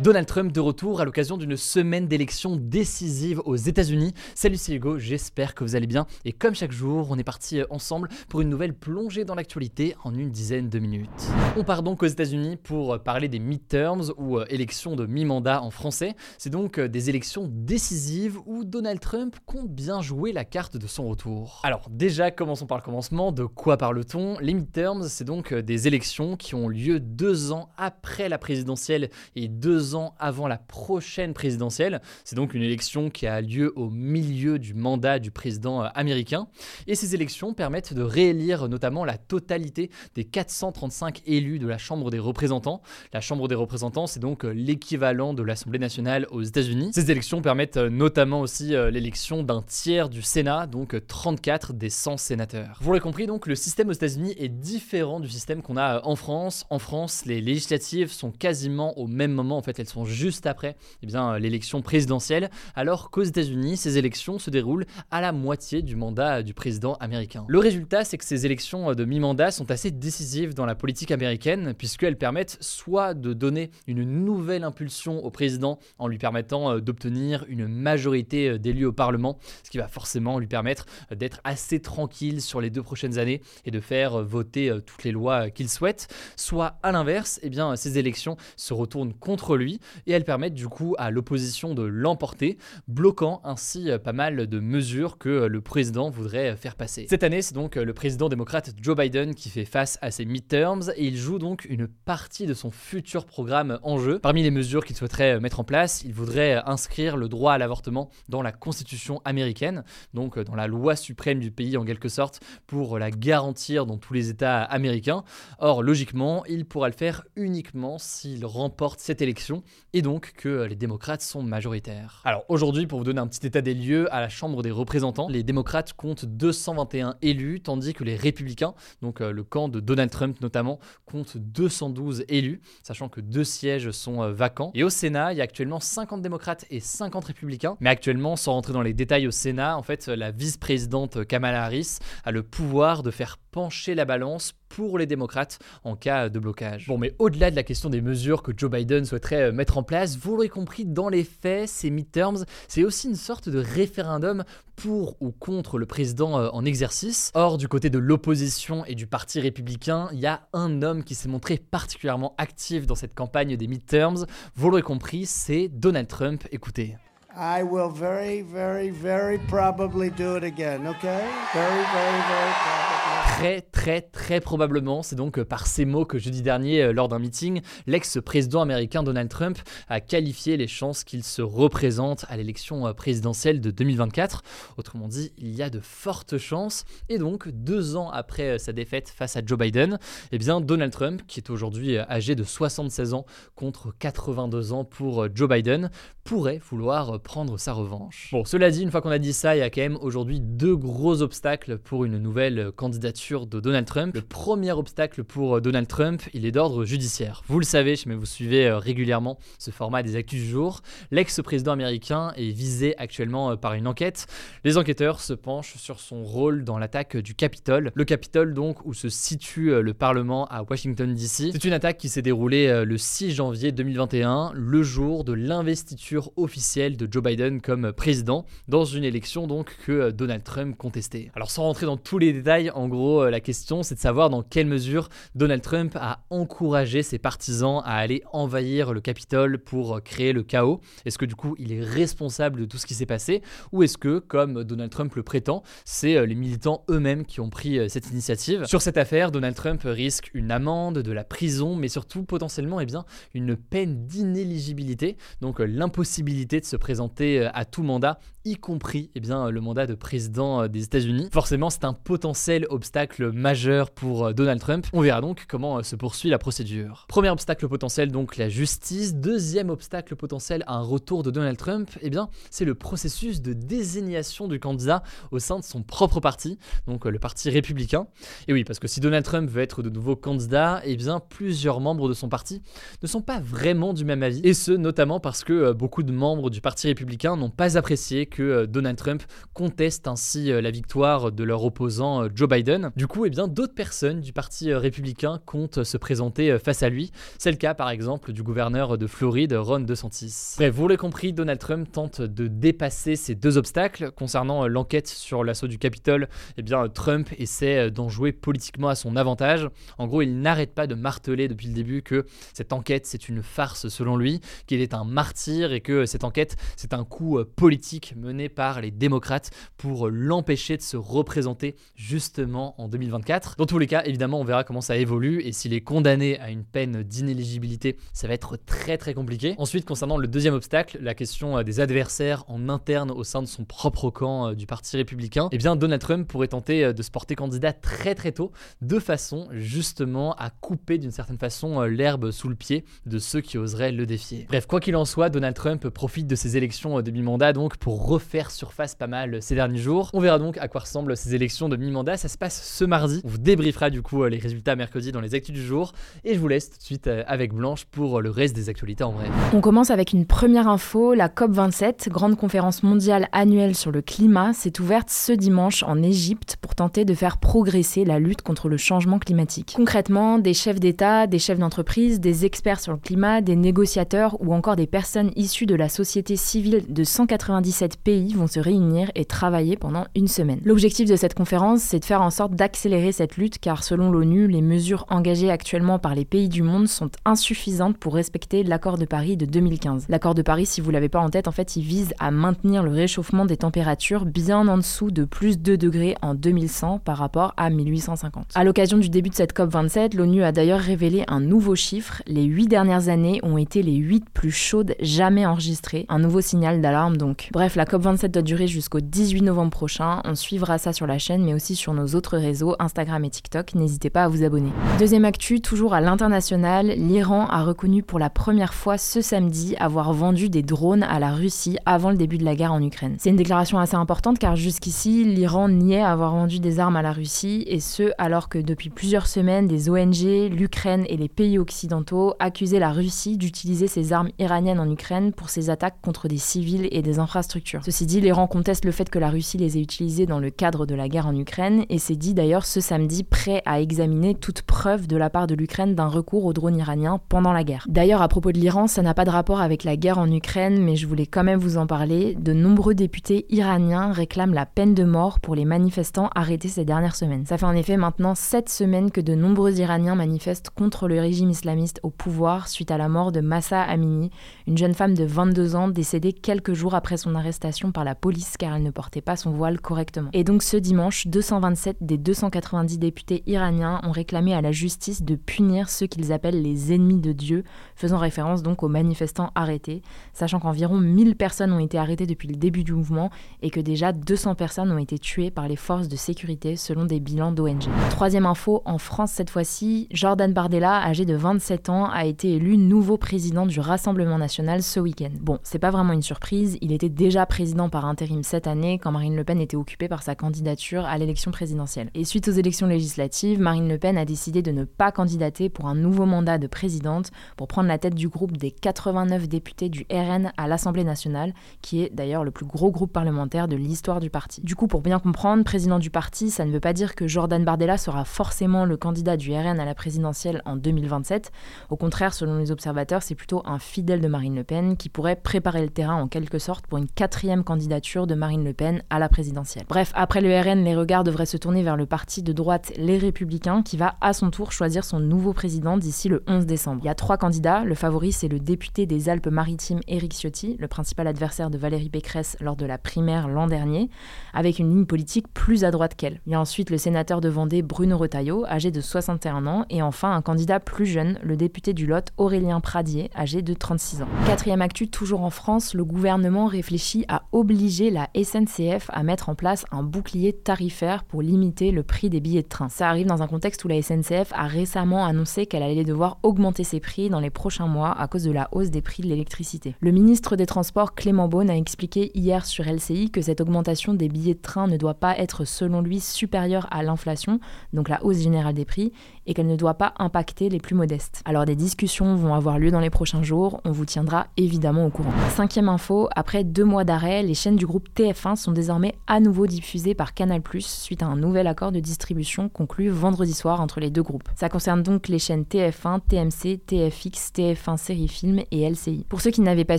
Donald Trump de retour à l'occasion d'une semaine d'élections décisives aux États-Unis. Salut, c'est Hugo, j'espère que vous allez bien. Et comme chaque jour, on est parti ensemble pour une nouvelle plongée dans l'actualité en une dizaine de minutes. On part donc aux États-Unis pour parler des midterms ou euh, élections de mi-mandat en français. C'est donc euh, des élections décisives où Donald Trump compte bien jouer la carte de son retour. Alors, déjà, commençons par le commencement. De quoi parle-t-on? Les midterms, c'est donc euh, des élections qui ont lieu deux ans après la présidentielle et deux ans avant la prochaine présidentielle. C'est donc une élection qui a lieu au milieu du mandat du président euh, américain. Et ces élections permettent de réélire notamment la totalité des 435 élus de la Chambre des représentants. La Chambre des représentants, c'est donc euh, l'équivalent de l'Assemblée nationale aux États-Unis. Ces élections permettent euh, notamment aussi l'élection d'un tiers du Sénat, donc 34 des 100 sénateurs. Vous l'avez compris, donc le système aux États-Unis est différent du système qu'on a en France. En France, les législatives sont quasiment au même moment, en fait, elles sont juste après eh bien, l'élection présidentielle, alors qu'aux États-Unis, ces élections se déroulent à la moitié du mandat du président américain. Le résultat, c'est que ces élections de mi-mandat sont assez décisives dans la politique américaine, puisqu'elles permettent soit de donner une nouvelle impulsion au président en lui permettant euh, d'obtenir une majorité euh, d'élus au Parlement, ce qui va forcément lui permettre euh, d'être assez tranquille sur les deux prochaines années et de faire voter toutes les lois qu'il souhaite, soit à l'inverse, eh bien, ces élections se retournent contre lui et elles permettent du coup à l'opposition de l'emporter, bloquant ainsi euh, pas mal de mesures que euh, le président voudrait euh, faire passer. Cette année, c'est donc le président démocrate Joe Biden qui fait face à ces midterms et il joue donc une partie de son futur programme en jeu. Parmi les mesures qu'il souhaiterait mettre en place, il voudrait inscrire le droit à l'avortement dans la constitution américaine, donc dans la loi suprême du pays en quelque sorte, pour la garantir dans tous les États américains. Or, logiquement, il pourra le faire uniquement s'il remporte cette élection et donc que les démocrates sont majoritaires. Alors aujourd'hui, pour vous donner un petit état des lieux, à la Chambre des représentants, les démocrates comptent 221 élus, tandis que les républicains, donc euh, le camp de Donald Trump notamment, comptent 212 élus, sachant que deux sièges sont euh, vacants. Et au Sénat, il y a actuellement 50 démocrates et 50 républicains. Mais actuellement, sans rentrer dans les détails au Sénat, en fait, la vice-présidente Kamala Harris a le pouvoir de faire pencher la balance pour les démocrates en cas de blocage. Bon, mais au-delà de la question des mesures que Joe Biden souhaiterait euh, mettre en place, vous l'aurez compris, dans les faits, ces midterms, c'est aussi une sorte de référendum pour ou contre le président euh, en exercice. Or, du côté de l'opposition et du Parti républicain, il y a un homme qui s'est montré particulièrement actif dans cette campagne des midterms. Vous l'aurez compris, c'est Donald Trump. Écoutez. I will very, very, very probably do it again, okay? Very, very, very probably. Très, très, très probablement, c'est donc euh, par ces mots que jeudi dernier, euh, lors d'un meeting, l'ex-président américain Donald Trump a qualifié les chances qu'il se représente à l'élection euh, présidentielle de 2024. Autrement dit, il y a de fortes chances. Et donc, deux ans après sa défaite face à Joe Biden, eh bien, Donald Trump, qui est aujourd'hui âgé de 76 ans contre 82 ans pour Joe Biden, pourrait vouloir prendre sa revanche. Bon, cela dit, une fois qu'on a dit ça, il y a quand même aujourd'hui deux gros obstacles pour une nouvelle candidature de Donald Trump. Le premier obstacle pour Donald Trump, il est d'ordre judiciaire. Vous le savez, mais vous suivez euh, régulièrement ce format des actus du jour. L'ex-président américain est visé actuellement euh, par une enquête. Les enquêteurs se penchent sur son rôle dans l'attaque du Capitole. Le Capitole, donc, où se situe euh, le Parlement à Washington, D.C. C'est une attaque qui s'est déroulée le 6 janvier 2021, le jour de l'investiture officielle de Joe Biden comme président, dans une élection donc que Donald Trump contestait. Alors sans rentrer dans tous les détails, en gros, euh, la question, c'est de savoir dans quelle mesure Donald Trump a encouragé ses partisans à aller envahir le Capitole pour créer le chaos. Est-ce que du coup, il est responsable de tout ce qui s'est passé? Ou est-ce que, comme Donald Trump le prétend, c'est euh, les militants eux-mêmes qui ont pris euh, cette initiative? Sur cette affaire, Donald Trump risque une amende, de la prison, mais surtout potentiellement eh une peine d'inéligibilité, donc l'impossibilité de se présenter à tout mandat, y compris eh bien, le mandat de président des États-Unis. Forcément, c'est un potentiel obstacle majeur pour euh, Donald Trump. On verra donc comment euh, se poursuit la procédure. Premier obstacle potentiel, donc la justice. Deuxième obstacle potentiel à un retour de Donald Trump, eh bien, c'est le processus de désignation du candidat au sein de son propre parti, donc euh, le parti républicain. Et oui, parce que si Donald Trump veut être de nouveau candidat, eh bien, plusieurs membres de son parti ne sont pas vraiment du même avis. Et ce, notamment parce que beaucoup de membres du parti républicain n'ont pas apprécié que Donald Trump conteste ainsi la victoire de leur opposant Joe Biden. Du coup, eh bien, d'autres personnes du Parti euh, républicain comptent se présenter euh, face à lui. C'est le cas, par exemple, du gouverneur de Floride, Ron DeSantis. Vous l'avez compris, Donald Trump tente de dépasser ces deux obstacles. Concernant euh, l'enquête sur l'assaut du Capitole, eh bien, Trump essaie d'en jouer politiquement à son avantage. En gros, il n'arrête pas de marteler depuis le début que cette enquête, c'est une farce selon lui, qu'il est un martyr et que cette enquête, c'est un coup politique mené par les démocrates pour l'empêcher de se représenter justement en 2024. Dans tous les cas, évidemment, on verra comment ça évolue et s'il est condamné à une peine d'inéligibilité, ça va être très très compliqué. Ensuite, concernant le deuxième obstacle, la question euh, des adversaires en interne au sein de son propre camp euh, du Parti républicain, eh bien Donald Trump pourrait tenter euh, de se porter candidat très très tôt, de façon justement à couper d'une certaine façon l'herbe sous le pied de ceux qui oseraient le défier. Bref, quoi qu'il en soit, Donald Trump profite de ces élections de mi-mandat donc pour refaire surface pas mal ces derniers jours. On verra donc à quoi ressemblent ces élections de mi-mandat. Ça se passe ce mardi. On vous débriefera du coup euh, les résultats mercredi dans les actus du jour. Et je vous laisse tout de suite euh, avec Blanche pour euh, le reste des actualités en vrai. On commence avec une première info. La COP27, grande conférence mondiale annuelle sur le climat, s'est ouverte ce dimanche en Égypte pour tenter de faire progresser la lutte contre le changement climatique. Concrètement, des chefs d'État, des chefs d'entreprise, des experts sur le climat, des négociateurs ou encore des personnes issues de la société civile de 197 pays vont se réunir et travailler pendant une semaine. L'objectif de cette conférence, c'est de faire en sorte d'accélérer cette lutte car selon l'ONU, les mesures engagées actuellement par les pays du monde sont insuffisantes pour respecter l'accord de Paris de 2015. L'accord de Paris, si vous l'avez pas en tête, en fait, il vise à maintenir le réchauffement des températures bien en dessous de plus 2 degrés en 2100 par rapport à 1850. À l'occasion du début de cette COP27, l'ONU a d'ailleurs révélé un nouveau chiffre. Les 8 dernières années ont été les 8 plus chaudes jamais enregistrées. Un nouveau signal d'alarme donc. Bref, la COP27 doit durer jusqu'au 18 novembre prochain. On suivra ça sur la chaîne mais aussi sur nos autres réseaux, Instagram et TikTok. N'hésitez pas à vous abonner. Deuxième actu, toujours à l'international, l'Iran a reconnu pour la première fois ce samedi avoir vendu des drones à la Russie avant le début de la guerre en Ukraine. C'est une déclaration assez importante car jusqu'ici, l'Iran niait avoir vendu des armes à la Russie et ce alors que depuis plusieurs semaines, des ONG, l'Ukraine et les pays occidentaux accusaient la Russie d'utiliser ces armes iraniennes en Ukraine pour ses attaques contre des civils et des infrastructures. Ceci dit, l'Iran conteste le fait que la Russie les ait utilisées dans le cadre de la guerre en Ukraine et s'est dit d'ailleurs ce samedi prêt à examiner toute preuve de la part de l'Ukraine d'un recours aux drones iraniens pendant la guerre. D'ailleurs, à propos de l'Iran, ça n'a pas de rapport avec la guerre en Ukraine, mais je voulais quand même vous en parler. De nombreux députés iraniens réclament la peine de mort pour les manifestants arrêtés ces dernières semaines. Ça fait en effet maintenant 7 semaines que de nombreux Iraniens manifestent contre le régime islamiste au pouvoir suite à la mort de Massa Amini, une jeune femme de 22 ans décédée quelques jours après son arrestation par la police car elle ne portait pas son voile correctement. Et donc ce dimanche, 227 des 290 députés iraniens ont réclamé à la justice de punir ceux qu'ils appellent les ennemis de Dieu, faisant référence donc aux manifestants arrêtés, sachant qu'environ 1000 personnes ont été arrêtées depuis le début du mouvement et que déjà 200 personnes ont été tuées par les forces de sécurité selon des bilans d'ONG. Troisième info, en France cette fois-ci, Jordan Bardella, âgé de 27 ans, a été élu nouveau président du Rassemblement national ce week-end. Bon, c'est pas vraiment une surprise, il était déjà président par intérim cette année quand Marine Le Pen était occupée par sa candidature à l'élection présidentielle. Et suite aux élections législatives, Marine Le Pen a décidé de ne pas candidater pour un nouveau mandat de présidente pour prendre la tête du groupe des 89 députés du RN à l'Assemblée nationale, qui est d'ailleurs le plus gros groupe parlementaire de l'histoire du parti. Du coup, pour bien comprendre, président du parti, ça ne veut pas dire que Jordan Bardella sera forcément le candidat du RN à la présidentielle en 2027. Au contraire, selon les observateurs, c'est plutôt un fidèle de Marine Le Pen qui pourrait préparer le terrain en quelque sorte pour une quatrième quatrième candidature de Marine Le Pen à la présidentielle. Bref, après le RN, les regards devraient se tourner vers le parti de droite Les Républicains qui va à son tour choisir son nouveau président d'ici le 11 décembre. Il y a trois candidats. Le favori, c'est le député des Alpes-Maritimes Éric Ciotti, le principal adversaire de Valérie Pécresse lors de la primaire l'an dernier, avec une ligne politique plus à droite qu'elle. Il y a ensuite le sénateur de Vendée Bruno Retailleau, âgé de 61 ans, et enfin un candidat plus jeune, le député du Lot Aurélien Pradier, âgé de 36 ans. Quatrième actu, toujours en France, le gouvernement réfléchit à obliger la SNCF à mettre en place un bouclier tarifaire pour limiter le prix des billets de train. Ça arrive dans un contexte où la SNCF a récemment annoncé qu'elle allait devoir augmenter ses prix dans les prochains mois à cause de la hausse des prix de l'électricité. Le ministre des Transports Clément Beaune a expliqué hier sur LCI que cette augmentation des billets de train ne doit pas être selon lui supérieure à l'inflation, donc la hausse générale des prix, et qu'elle ne doit pas impacter les plus modestes. Alors des discussions vont avoir lieu dans les prochains jours, on vous tiendra évidemment au courant. Cinquième info, après deux mois d'arrêt, les chaînes du groupe TF1 sont désormais à nouveau diffusées par Canal+, suite à un nouvel accord de distribution conclu vendredi soir entre les deux groupes. Ça concerne donc les chaînes TF1, TMC, TFX, TF1 Série Film et LCI. Pour ceux qui n'avaient pas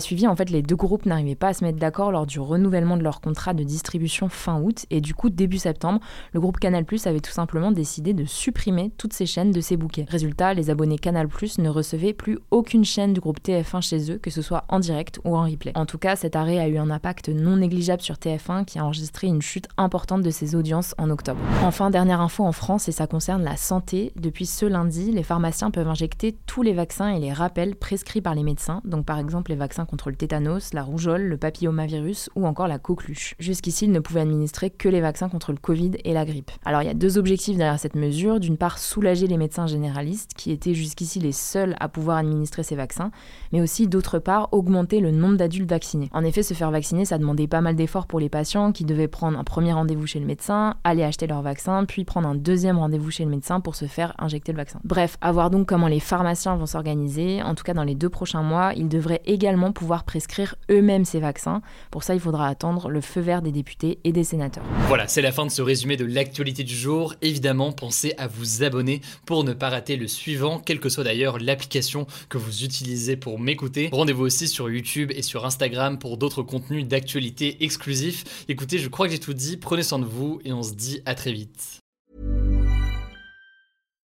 suivi, en fait les deux groupes n'arrivaient pas à se mettre d'accord lors du renouvellement de leur contrat de distribution fin août, et du coup début septembre, le groupe Canal+, avait tout simplement décidé de supprimer toutes ces chaînes de ces bouquets. Résultat, les abonnés Canal ne recevaient plus aucune chaîne du groupe TF1 chez eux, que ce soit en direct ou en replay. En tout cas, cet arrêt a eu un impact non négligeable sur TF1 qui a enregistré une chute importante de ses audiences en octobre. Enfin, dernière info en France et ça concerne la santé. Depuis ce lundi, les pharmaciens peuvent injecter tous les vaccins et les rappels prescrits par les médecins, donc par exemple les vaccins contre le tétanos, la rougeole, le papillomavirus ou encore la coqueluche. Jusqu'ici, ils ne pouvaient administrer que les vaccins contre le Covid et la grippe. Alors il y a deux objectifs derrière cette mesure. D'une part, soulager les médecins généralistes, qui étaient jusqu'ici les seuls à pouvoir administrer ces vaccins, mais aussi d'autre part augmenter le nombre d'adultes vaccinés. En effet, se faire vacciner, ça demandait pas mal d'efforts pour les patients qui devaient prendre un premier rendez-vous chez le médecin, aller acheter leur vaccin, puis prendre un deuxième rendez-vous chez le médecin pour se faire injecter le vaccin. Bref, à voir donc comment les pharmaciens vont s'organiser. En tout cas, dans les deux prochains mois, ils devraient également pouvoir prescrire eux-mêmes ces vaccins. Pour ça, il faudra attendre le feu vert des députés et des sénateurs. Voilà, c'est la fin de ce résumé de l'actualité du jour. Évidemment, pensez à vous abonner pour ne pas rater le suivant, quelle que soit d'ailleurs l'application que vous utilisez pour m'écouter. Rendez-vous aussi sur YouTube et sur Instagram pour d'autres contenus d'actualité exclusifs. Écoutez, je crois que j'ai tout dit, prenez soin de vous et on se dit à très vite.